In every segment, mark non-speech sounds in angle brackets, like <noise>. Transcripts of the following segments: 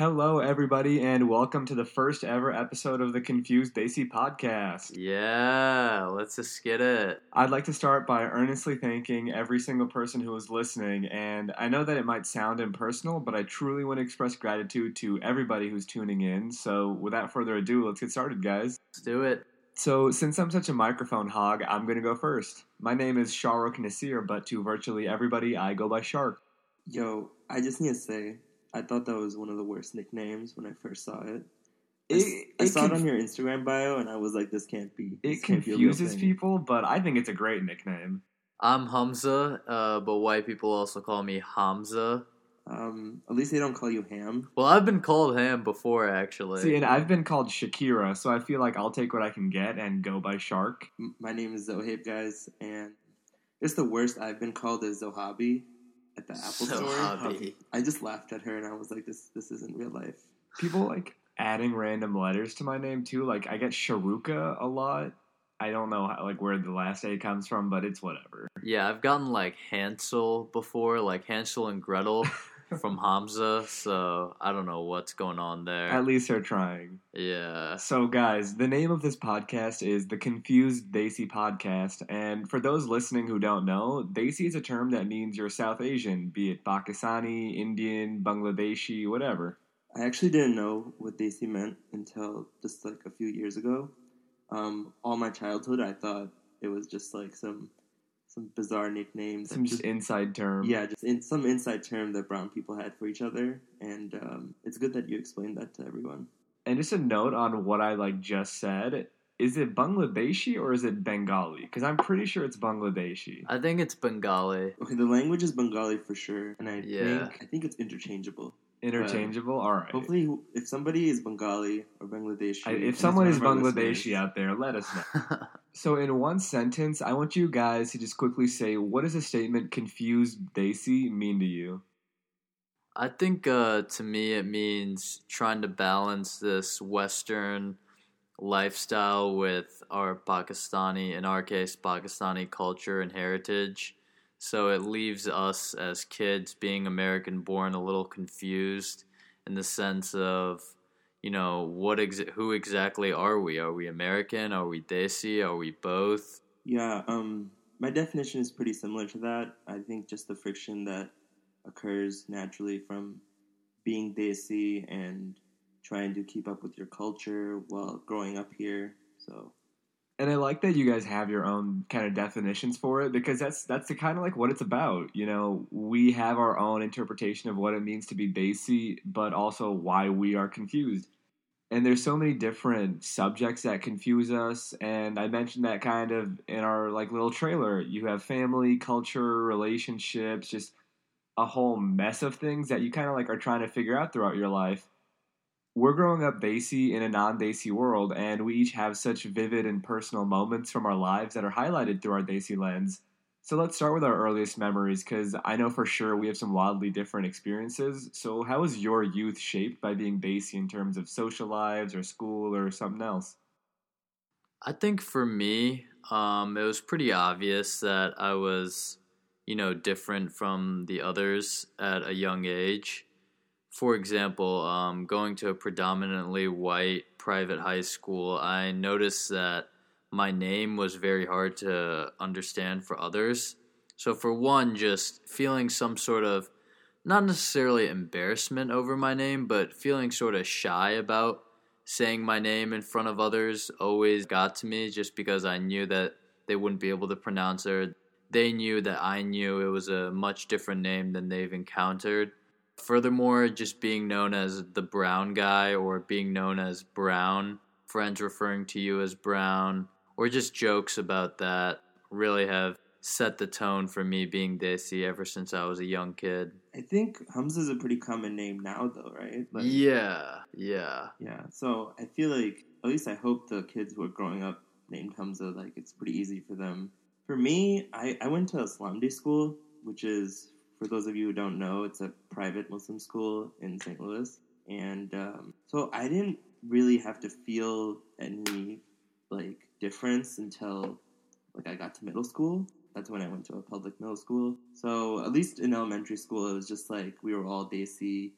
Hello, everybody, and welcome to the first ever episode of the Confused Desi podcast. Yeah, let's just get it. I'd like to start by earnestly thanking every single person who is listening, and I know that it might sound impersonal, but I truly want to express gratitude to everybody who's tuning in. So, without further ado, let's get started, guys. Let's do it. So, since I'm such a microphone hog, I'm going to go first. My name is Shahrukh Nasir, but to virtually everybody, I go by Shark. Yo, I just need to say, I thought that was one of the worst nicknames when I first saw it. I, It- s- I it saw it on your Instagram bio, and I was like, "This can't be." It can't be a real confuses thing. people, but I think it's a great nickname. I'm Hamza, uh, but white people also call me Hamza. Um, at least they don't call you Ham. Well, I've been called Ham before, actually. See, and I've been called Shakira, so I feel like I'll take what I can get and go by Shark. M- My name is Zohaib, guys, and it's the worst I've been called is Zohabi at the Apple Store. Zohabi. I just laughed at her, and I was like, "This, this isn't real life." People like adding random letters to my name too. Like I get Sharuka a lot. I don't know how, like where the last A comes from, but it's whatever. Yeah, I've gotten like Hansel before, like Hansel and Gretel <laughs> from Hamza, so I don't know what's going on there. At least they're trying. yeah. So, guys, the name of this podcast is the Confused Desi Podcast. And for those listening who don't know, Desi is a term that means you're South Asian, be it Pakistani, Indian, Bangladeshi, whatever. I actually didn't know what Desi meant until just like a few years ago. Um, all my childhood, I thought it was just like some some bizarre nicknames. that Some just inside term. yeah, just in some inside term that brown people had for each other, and um, it's good that you explained that to everyone. And just a note on what I like just said. Is it Bangladeshi or is it Bengali? Because I'm pretty sure it's Bangladeshi. I think it's Bengali. Okay, the language is Bengali for sure, and I Yeah. think I think it's interchangeable. Interchangeable? All right. Hopefully, if somebody is Bengali or Bangladeshi, I, if someone is Bangladeshi out there, let us know. <laughs> So, in one sentence, I want you guys to just quickly say what does the statement confused Desi mean to you? I think uh, to me it means trying to balance this Western lifestyle with our Pakistani, in our case, Pakistani culture and heritage. So it leaves us as kids being American born a little confused in the sense of, you know, what ex- who exactly are we? Are we American? Are we Desi? Are we both? Yeah, um, my definition is pretty similar to that. I think just the friction that occurs naturally from being Desi and trying to keep up with your culture while growing up here. So, And I like that you guys have your own kind of definitions for it because that's that's the kind of like what it's about. You know, we have our own interpretation of what it means to be Desi, but also why we are confused. And there's so many different subjects that confuse us, and I mentioned that kind of in our like little trailer. You have family, culture, relationships, just a whole mess of things that you kind of like are trying to figure out throughout your life we're growing up Desi in a non Desi world, and we each have such vivid and personal moments from our lives that are highlighted through our Desi lens. So let's start with our earliest memories, because I know for sure we have some wildly different experiences. So, how was your youth shaped by being Desi in terms of social lives or school or something else? I think for me, um, it was pretty obvious that I was, you know, different from the others at a young age. For example, um, going to a predominantly white private high school, I noticed that my name was very hard to understand for others. So, for one, just feeling some sort of not necessarily embarrassment over my name, but feeling sort of shy about saying my name in front of others always got to me just because I knew that they wouldn't be able to pronounce it. They knew that I knew it was a much different name than they've encountered. Furthermore, just being known as the brown guy or being known as brown, friends referring to you as brown, or just jokes about that really have set the tone for me being Desi ever since I was a young kid. I think Hamza is a pretty common name now, though, right? Like, Yeah, yeah. Yeah. So I feel like, at least I hope the kids who are growing up named Hamza, like it's pretty easy for them. For me, I, I went to Islamdi school, which is, for those of you who don't know, it's a private Muslim school in St. Louis. And um, so I didn't really have to feel any like difference until like I got to middle school. That's when I went to a public middle school. So at least in elementary school, it was just like we were all Desi.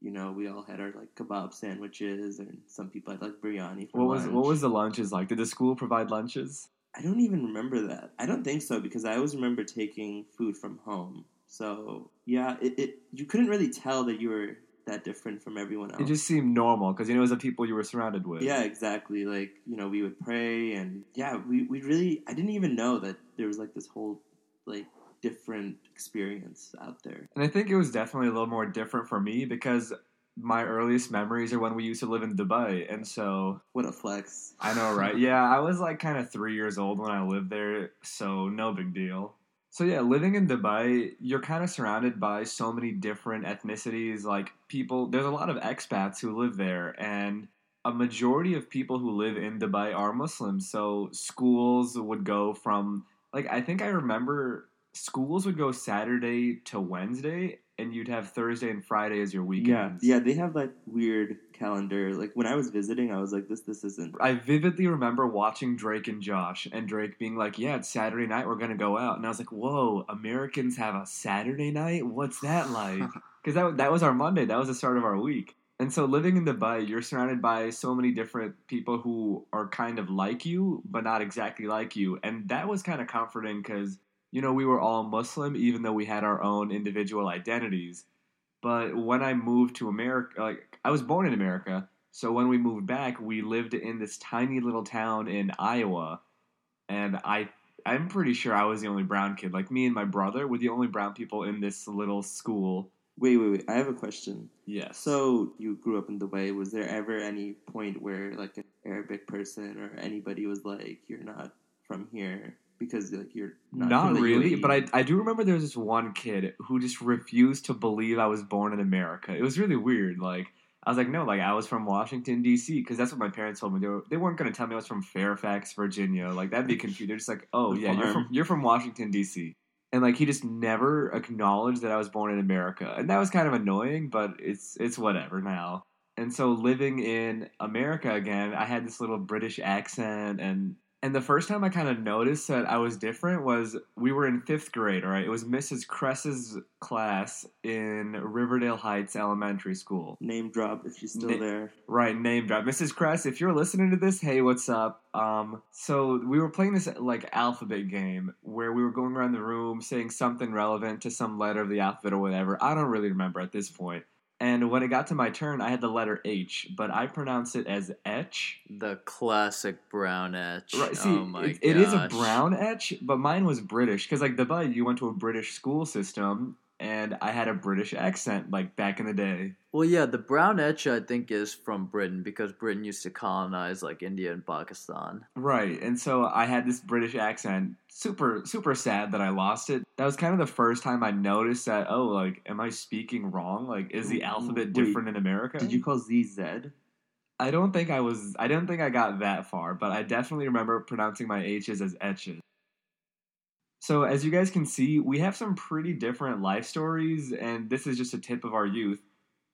you know, we all had our like kebab sandwiches, and some people had like biryani. For What was lunch. what was the lunches like? Did the school provide lunches? I don't even remember that. I don't think so because I always remember taking food from home. So yeah, it, it you couldn't really tell that you were that different from everyone else. It just seemed normal because you know it was the people you were surrounded with. yeah, exactly. Like you know, we would pray, and yeah, we we really. I didn't even know that there was like this whole like different experience out there. And I think it was definitely a little more different for me because my earliest memories are when we used to live in Dubai. And so What a flex! I know, right? <laughs> Yeah, I was like kind of three years old when I lived there, so no big deal. So yeah, living in Dubai, you're kind of surrounded by so many different ethnicities. Like people, there's a lot of expats who live there, and a majority of people who live in Dubai are Muslims. So schools would go from like I think I remember schools would go Saturday to Wednesday, and you'd have Thursday and Friday as your Yeah, yeah, they have that weird calendar. Like when I was visiting, I was like, this this isn't. I vividly remember watching Drake and Josh, and Drake being like, "Yeah, it's Saturday night. We're gonna go out." And I was like, "Whoa, Americans have a Saturday night? What's that like?" <laughs> Because that that was our Monday. That was the start of our week. And so, living in Dubai, you're surrounded by so many different people who are kind of like you, but not exactly like you, and that was kind of comforting because you know we were all Muslim, even though we had our own individual identities. But when I moved to America, like I was born in America, so when we moved back, we lived in this tiny little town in Iowa, and I I'm pretty sure I was the only brown kid. Like me and my brother were the only brown people in this little school. Wait, wait, wait. I have a question. Yes. So you grew up in Dubai. Was there ever any point where like an Arabic person or anybody was like, "You're not from here"? Because like you're not, not, really, UAE? but I I do remember there was this one kid who just refused to believe I was born in America. It was really weird. Like I was like, no, like I was from Washington D.C. because that's what my parents told me. They, were, they weren't going to tell me I was from Fairfax, Virginia. Like that'd be confusing. They're just like, oh The yeah, you're from you're from Washington D.C. And like he just never acknowledged that I was born in America, and that was kind of annoying. But it's it's whatever now. And so living in America again, I had this little British accent and and the first time I kind of noticed that I was different was we were in fifth grade, all right? It was Mrs. Cress's class in Riverdale Heights Elementary School. name drop if she's still Na- there. Right, name drop. Mrs. Cress, if you're listening to this, hey, what's up? Um, so we were playing this like alphabet game where we were going around the room saying something relevant to some letter of the alphabet or whatever. I don't really remember at this point. And when it got to my turn, I had the letter H, but I pronounced it as etch. The classic brown etch. Right. Oh see, oh my it, it is a brown etch, but mine was British because, like, Dubai, you went to a British school system, and I had a British accent, like back in the day. Well, yeah, the brown etch I think is from Britain because Britain used to colonize like India and Pakistan. Right. And so I had this British accent. Super, super sad that I lost it. That was kind of the first time I noticed that. Oh, like, am I speaking wrong? Like, is the Wait, alphabet different in America? Did you call Z Z? I don't think I was. I don't think I got that far, but I definitely remember pronouncing my H's as etches. So, as you guys can see, we have some pretty different life stories, and this is just a tip of our youth.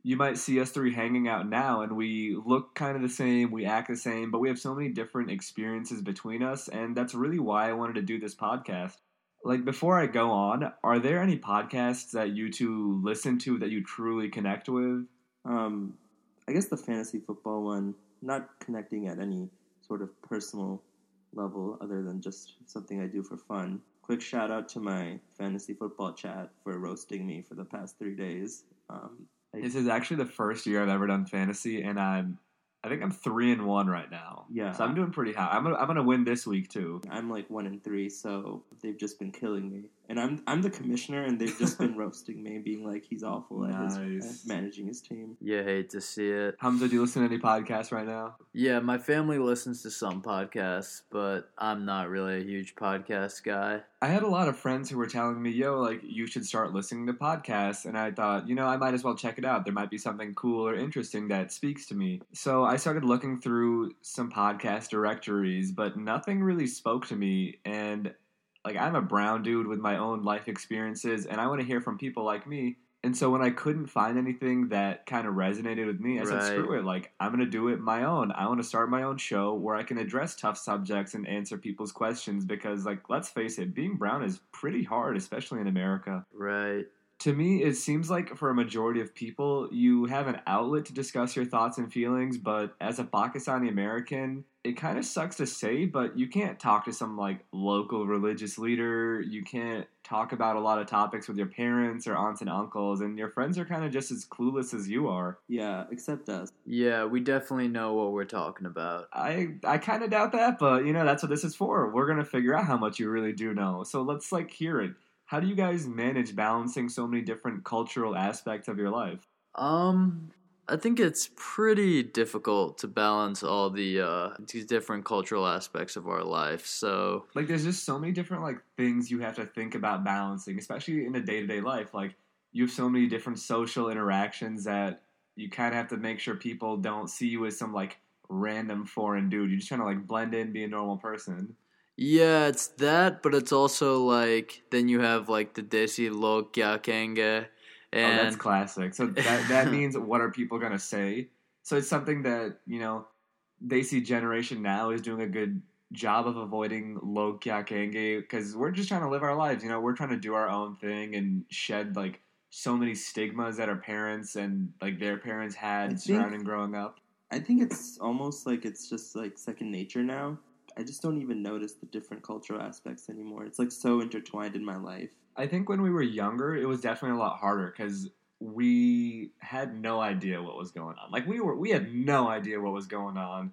You might see us three hanging out now, and we look kind of the same, we act the same, but we have so many different experiences between us, and that's really why I wanted to do this podcast. Like, before I go on, are there any podcasts that you two listen to that you truly connect with? Um, I guess the fantasy football one, not connecting at any sort of personal level other than just something I do for fun. Quick shout out to my fantasy football chat for roasting me for the past three days. Um, I- This is actually the first year I've ever done fantasy, and I'm, I think I'm three and one right now. Yeah. so I'm doing pretty high. I'm gonna, I'm gonna win this week too. I'm like one in three, so they've just been killing me. And I'm I'm the commissioner, and they've just been <laughs> roasting me, being like he's awful at, his, at managing his team. You hate to see it. Hamza, do you listen to any podcasts right now? Yeah, my family listens to some podcasts, but I'm not really a huge podcast guy. I had a lot of friends who were telling me, "Yo, like you should start listening to podcasts," and I thought, you know, I might as well check it out. There might be something cool or interesting that speaks to me. So I started looking through some podcast directories, but nothing really spoke to me. And like, I'm a brown dude with my own life experiences, and I want to hear from people like me. And so when I couldn't find anything that kind of resonated with me, I said, screw it. Like, I'm going to do it my own. I want to start my own show where I can address tough subjects and answer people's questions because, like, let's face it, being brown is pretty hard, especially in America. Right. To me, it seems like for a majority of people, you have an outlet to discuss your thoughts and feelings, but as a Pakistani American, it kind of sucks to say, but you can't talk to some like local religious leader. You can't talk about a lot of topics with your parents or aunts and uncles, and your friends are kind of just as clueless as you are. Yeah, except us. Yeah, we definitely know what we're talking about. I I kind of doubt that, but you know that's what this is for. We're gonna figure out how much you really do know. So let's like hear it. How do you guys manage balancing so many different cultural aspects of your life? Um, I think it's pretty difficult to balance all the uh, these different cultural aspects of our life. So Like there's just so many different like things you have to think about balancing, especially in a day-to-day life. Like you have so many different social interactions that you kind of have to make sure people don't see you as some like random foreign dude. You're just trying to like blend in, be a normal person. Yeah, it's that, but it's also like then you have like the desi log kya kenge, oh, that's and classic. So that that <laughs> means what are people gonna say? So it's something that you know they see generation now is doing a good job of avoiding log kya kahenge because we're just trying to live our lives. You know, we're trying to do our own thing and shed like so many stigmas that our parents and like their parents I had think- surrounding growing up. I think it's almost like it's just like second nature now. I just don't even notice the different cultural aspects anymore. It's like so intertwined in my life. I think when we were younger, it was definitely a lot harder because we had no idea what was going on. Like we were, we had no idea what was going on.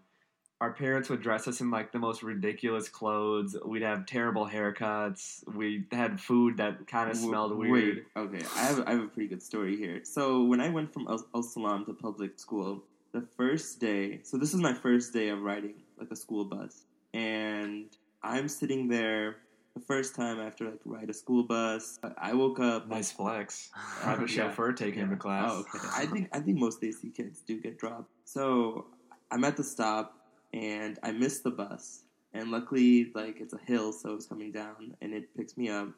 Our parents would dress us in like the most ridiculous clothes. We'd have terrible haircuts. We had food that kind of smelled wait, weird. okay, I have I have a pretty good story here. So when I went from Al Salam to public school, the first day, so this is my first day of riding like a school bus, and I'm sitting there the first time after like ride a school bus. I woke up. Nice flex. <laughs> Private Yeah. chauffeur taking him to oh, class. Oh, okay. I think I think most AC kids do get dropped. So I'm at the stop and I missed the bus. And luckily, like it's a hill, so it's coming down and it picks me up.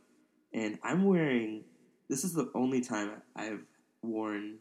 And I'm wearing. This is the only time I've worn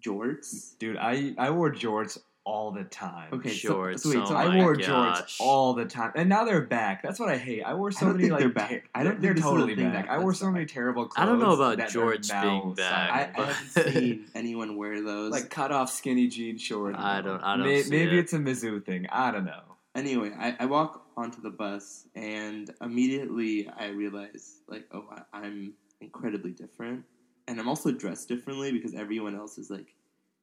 jorts. Dude, I I wore jorts all the time. Okay, Shorts, So, so wait, oh so my I wore gosh. jorts all the time, and now they're back. That's what I hate. I wore so I don't many think like they're back. I don't they're think this is a totally thing back. I wore so many terrible clothes. I don't know about that jorts being back. I. I haven't <laughs> seen anyone wear those. like cut off skinny jean shorts. I don't- I don't May- see maybe it. it's a Mizzou thing. I don't know. anyway, I, I walk onto the bus and immediately I realize, like, oh, I, I'm incredibly different. And I'm also dressed differently because everyone else is like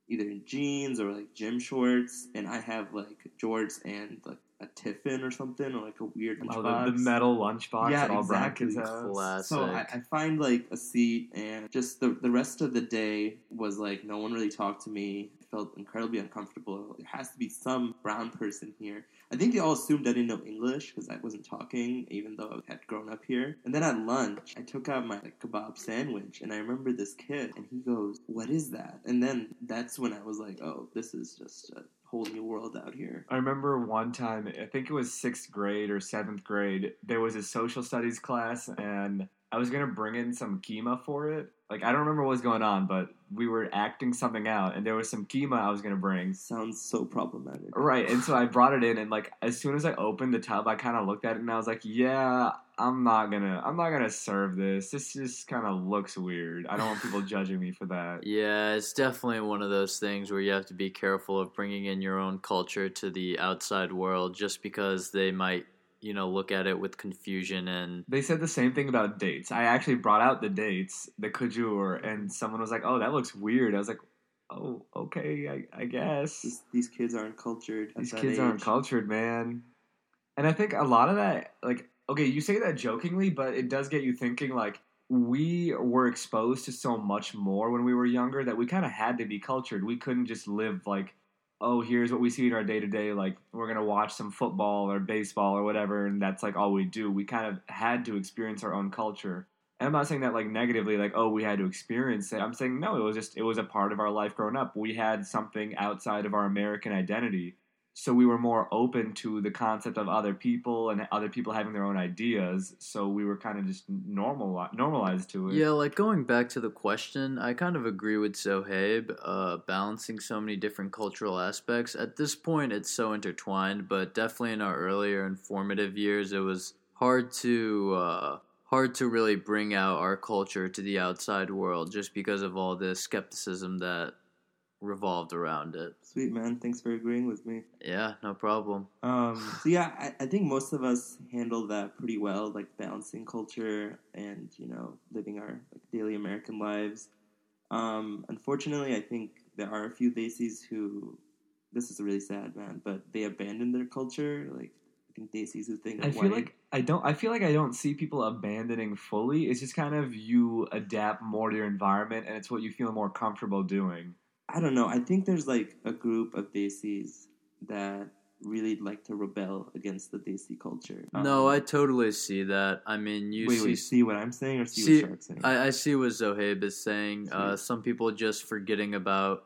either in jeans or like gym shorts, and I have like jorts and like a tiffin or something or like a weird Oh, lunchbox. the, the metal lunchbox Yeah, that all exactly. Classic. So I, I find like a seat, and just the the rest of the day was like no one really talked to me. I felt incredibly uncomfortable. There has to be some brown person here. I think they all assumed I didn't know English because I wasn't talking, even though I had grown up here. And then at lunch, I took out my like, kebab sandwich, and I remember this kid, and he goes, "What is that?" And then that's when I was like, "Oh, this is just a whole new world out here." I remember one time, I think it was sixth grade or seventh grade, there was a social studies class, and I was to bring in some keema for it. Like, I don't remember what was going on, but we were acting something out, and there was some keema I was to bring. Sounds so problematic. Right, and so I brought it in, and like as soon as I opened the tub, I kind of looked at it, and I was like, "Yeah, I'm not gonna, I'm not gonna serve this. This just kind of looks weird. I don't want people <laughs> judging me for that." Yeah, it's definitely one of those things where you have to be careful of bringing in your own culture to the outside world just because they might, you know, look at it with confusion and They said the same thing about dates. I actually brought out the dates, the khajoor, and someone was like, "Oh, that looks weird." I was like, "Oh, okay, I, I guess." This, these kids aren't cultured. These that kids aren't cultured, man. And I think a lot of that, like, okay, you say that jokingly, but it does get you thinking, like, we were exposed to so much more when we were younger that we kind of had to be cultured. We couldn't just live like, oh, here's what we see in our day to day. Like, we're going to watch some football or baseball or whatever, and that's like all we do. We kind of had to experience our own culture. And I'm not saying that like negatively, like, oh, we had to experience it. I'm saying, no, it was just, it was a part of our life growing up. We had something outside of our American identity so we were more open to the concept of other people and other people having their own ideas so we were kind of just normal normalized to it Yeah, like going back to the question, I kind of agree with Zohaib, uh, balancing so many different cultural aspects. At this point, it's so intertwined, but definitely in our earlier and formative years, it was hard to uh, hard to really bring out our culture to the outside world just because of all this skepticism that revolved around it. Sweet man, thanks for agreeing with me. Yeah, no problem. Um, so yeah, I, I think most of us handle that pretty well, like balancing culture and you know living our like, daily American lives. Um, unfortunately, I think there are a few Desis who, this is really sad, man, but they abandon their culture. Like I think Desis who think I feel white- like I don't. I feel like I don't see people abandoning fully. It's just kind of you adapt more to your environment, and it's what you feel more comfortable doing. I don't know. I think there's like a group of Desis that really like to rebel against the Desi culture. no, Um, I totally see that. I mean, you wait, see, wait. See what I'm saying, or see, See, what Shark's saying? I, I see what Zohaib is saying. Uh, some people just forgetting about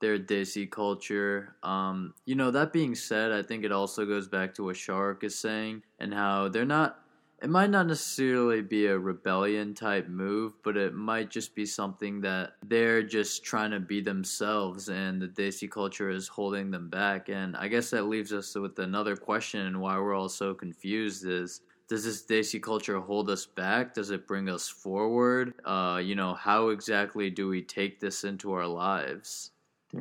their Desi culture. Um, you know, that being said, I think it also goes back to what Shark is saying and how they're not. It might not necessarily be a rebellion type move, but it might just be something that they're just trying to be themselves, and the Desi culture is holding them back. And I guess that leaves us with another question, and why we're all so confused is does this Desi culture hold us back? Does it bring us forward? Uh, you know, how exactly do we take this into our lives?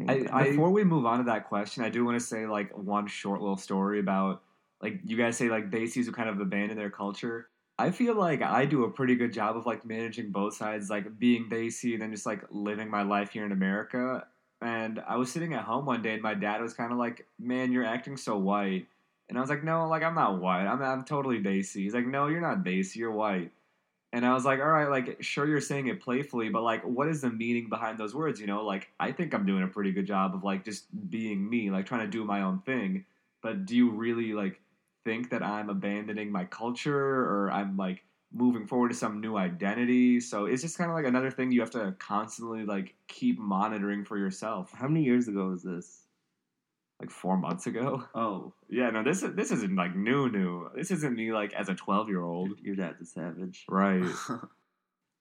I, I- before we move on to that question, I do want to say like one short little story about like you guys say like Desis who kind of abandon their culture. I feel like I do a pretty good job of like managing both sides, like being Desi and then just like living my life here in America. And I was sitting at home one day, and my dad was kind of like, "Man, you're acting so white." And I was like, "No, like I'm not white. I'm I'm totally Desi." He's like, "No, you're not Desi. You're white." And I was like, all right, like, sure, you're saying it playfully, but like, what is the meaning behind those words? You know, like, I think I'm doing a pretty good job of like just being me, like trying to do my own thing. But do you really like think that I'm abandoning my culture or I'm like moving forward to some new identity? So it's just kind of like another thing you have to constantly like keep monitoring for yourself. how many years ago was this? Like four months ago. Oh, Yeah, no, this is this isn't like new, new. This isn't me like as a twelve year old. your dad's a savage. Right. <laughs>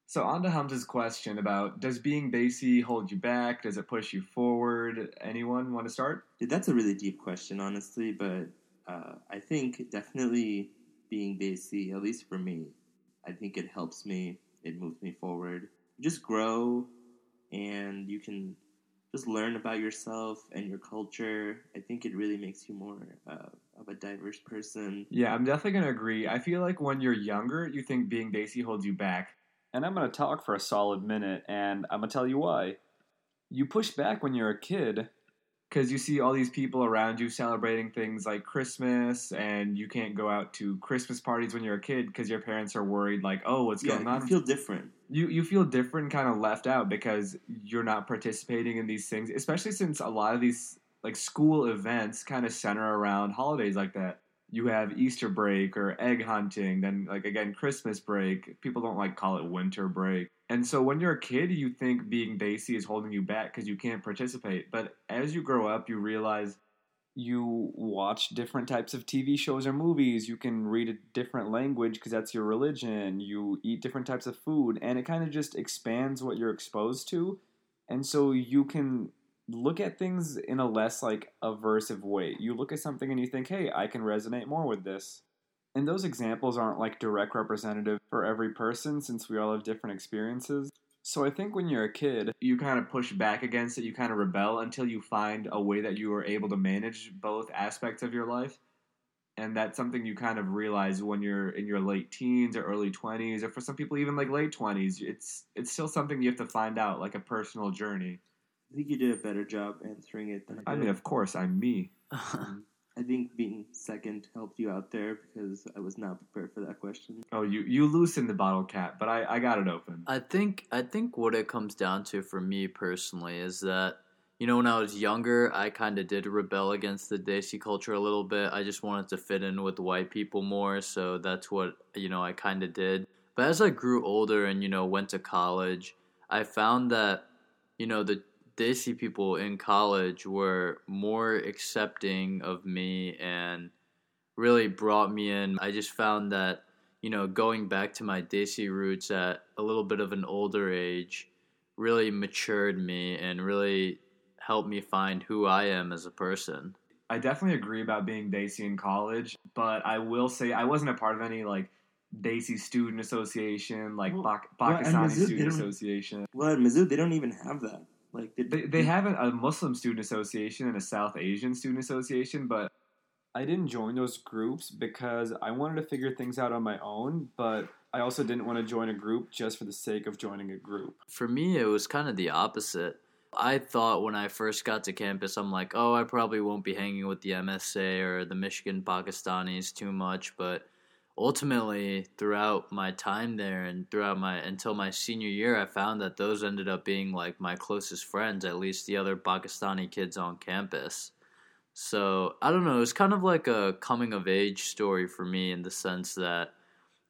So on to Hamza's question about does being Desi hold you back? Does it push you forward? Anyone want to start? Dude, that's a really deep question, honestly. But uh, I think definitely being Desi, at least for me, I think it helps me. It moves me forward. You just grow, and you can just learn about yourself and your culture. I think it really makes you more uh, of a diverse person. Yeah, I'm definitely gonna agree. I feel like when you're younger, you think being Desi holds you back. And I'm gonna talk for a solid minute, and I'm gonna tell you why. You push back when you're a kid because you see all these people around you celebrating things like Christmas, and you can't go out to Christmas parties when you're a kid because your parents are worried, like, oh, what's yeah, going on? you feel different. you you feel different, kind of left out because you're not participating in these things, especially since a lot of these like school events kind of center around holidays like that. You have Easter break or egg hunting, then like again Christmas break. People don't like call it winter break. And so when you're a kid, you think being Desi is holding you back because you can't participate. But as you grow up, you realize you watch different types of TV shows or movies. You can read a different language because that's your religion. You eat different types of food, and it kind of just expands what you're exposed to. And so you can look at things in a less like aversive way. You look at something and you think, hey, I can resonate more with this. And those examples aren't like direct representative for every person since we all have different experiences. So I think when you're a kid, you kind of push back against it, you kind of rebel until you find a way that you are able to manage both aspects of your life. And that's something you kind of realize when you're in your late teens or early 20s or for some people even like late 20s. It's it's still something you have to find out like a personal journey. I think you did a better job answering it than I did. I mean, of course, I'm me. <laughs> I think being second helped you out there because I was not prepared for that question. Oh, you you loosened the bottle cap, but I I got it open. I think I think what it comes down to for me personally is that you know when I was younger I kind of did rebel against the Desi culture a little bit. I just wanted to fit in with white people more, so that's what you know I kind of did. But as I grew older and you know went to college, I found that you know the Desi people in college were more accepting of me and really brought me in. I just found that you know, going back to my Desi roots at a little bit of an older age really matured me and really helped me find who I am as a person. I definitely agree about being Desi in college, but I will say I wasn't a part of any like Desi Student Association, like Well, Pak- well, Pakistani Mizzou, Student Association. Well, at Mizzou, they don't even have that. Like they, They, they have a, a Muslim Student Association and a South Asian Student Association, but I didn't join those groups because I wanted to figure things out on my own, but I also didn't want to join a group just for the sake of joining a group. For me, it was kind of the opposite. I thought when I first got to campus, I'm like, oh, I probably won't be hanging with the MSA or the Michigan Pakistanis too much. But ultimately, throughout my time there and throughout my until my senior year, I found that those ended up being like my closest friends, at least the other Pakistani kids on campus. So I don't know. it was kind of like a coming of age story for me in the sense that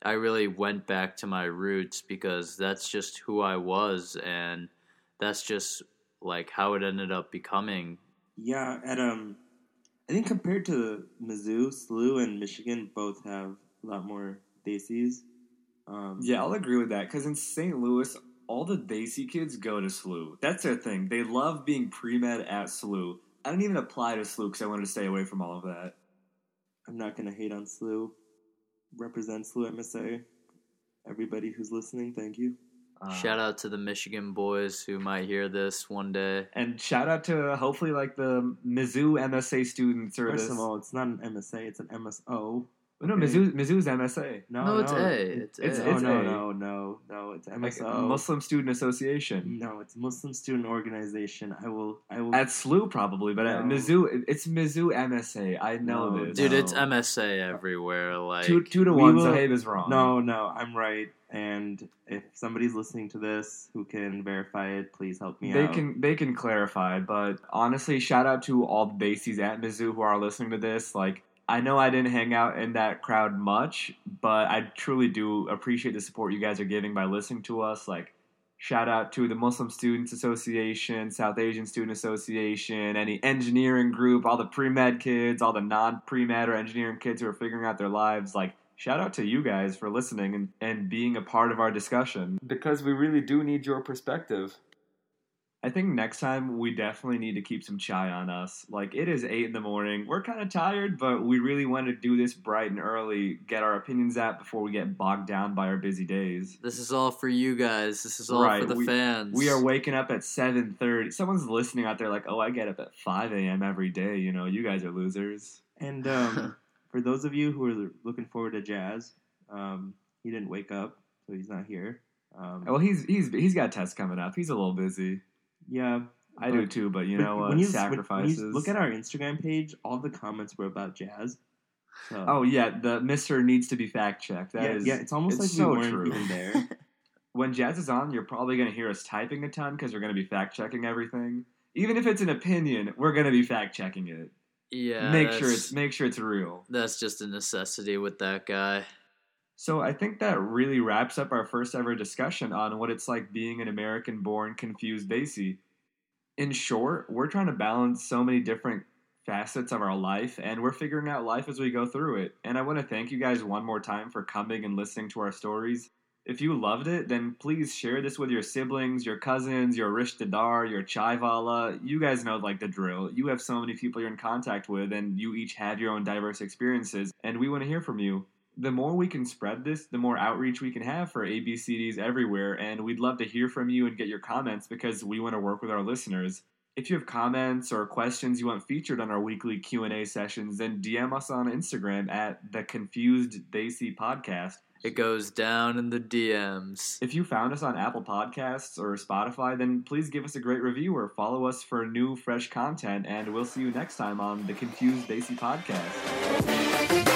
I really went back to my roots because that's just who I was and that's just like how it ended up becoming. yeah, at um, I think compared to Mizzou, SLU, and Michigan both have a lot more Desis. Um, yeah, I'll agree with that because in St. Louis, all the Desi kids go to SLU. That's their thing. They love being pre med at SLU. I didn't even apply to SLU because I wanted to stay away from all of that. I'm not gonna hate on SLU. Represent SLU MSA. Everybody who's listening, thank you. Uh, Shout out to the Michigan boys who might hear this one day. And shout out to uh, hopefully like the Mizzou MSA students or First this. of all, it's not an MSA; it's an MSO. Oh, no. Mizzou, Mizzou's MSA. No, No, it's no, A. It's it's- A. no, it's oh, no, A. no, no, no. It's Like Muslim Student Association. No, it's Muslim Student Organization. I will. I will. At SLU probably, but at Mizzou, it's Mizzou MSA. I know No, this. Dude, No. it's MSA everywhere. Like, two, two to one. will- Zohaib is wrong. no, no, I'm right. And if somebody's listening to this who can verify it, please help me they out. can they can clarify. But honestly, shout out to all the Desis at Mizzou who are listening to this. Like, I know I didn't hang out in that crowd much, but I truly do appreciate the support you guys are giving by listening to us. Like, shout out to the Muslim Students Association, South Asian Student Association, any engineering group, all the pre med kids, all the non pre med or engineering kids who are figuring out their lives. Like, shout out to you guys for listening and, and being a part of our discussion. Because we really do need your perspective. I think next time we definitely need to keep some chai on us. Like it is eight in the morning. We're kind of tired, but we really want to do this bright and early, get our opinions out before we get bogged down by our busy days. this is all for you guys. This is all Right, for the we- fans. We are waking up at seven thirty. Someone's listening out there, like, "Oh, I get up at five a.m. every day." You know, you guys are losers. And um, <laughs> for those of you who are looking forward to Jazz, um, he didn't wake up, so he's not here. Um, Well, he's he's he's got tests coming up. He's a little busy. Yeah, I but- do too, but you but know what? Uh, you- Sacrifices. When you look at our Instagram page, all the comments were about Jazz. So, oh yeah, the Mister needs to be fact checked. That yeah, is yeah, it's almost it's like so we weren't true. even there. <laughs> when Jazz is on, you're probably going to hear us typing a ton because we're going to be fact checking everything. Even if it's an opinion, we're going to be fact checking it. yeah, make sure it's make sure it's real. that's just a necessity with that guy. So I think that really wraps up our first ever discussion on what it's like being an American-born confused Desi. In short, we're trying to balance so many different facets of our life, and we're figuring out life as we go through it. And I want to thank you guys one more time for coming and listening to our stories. If you loved it, then please share this with your siblings, your cousins, your rishtadar, your chaivala. You guys know like the drill. You have so many people you're in contact with, and you each have your own diverse experiences, and we want to hear from you. The more we can spread this, the more outreach we can have for ABCDs everywhere, and we'd love to hear from you and get your comments because we want to work with our listeners. If you have comments or questions you want featured on our weekly Q&A sessions, then DM us on Instagram at the Confused Desi Podcast. It goes down in the DMs. If you found us on Apple Podcasts or Spotify, then please give us a great review or follow us for new, fresh content. And we'll see you next time on the Confused Desi Podcast.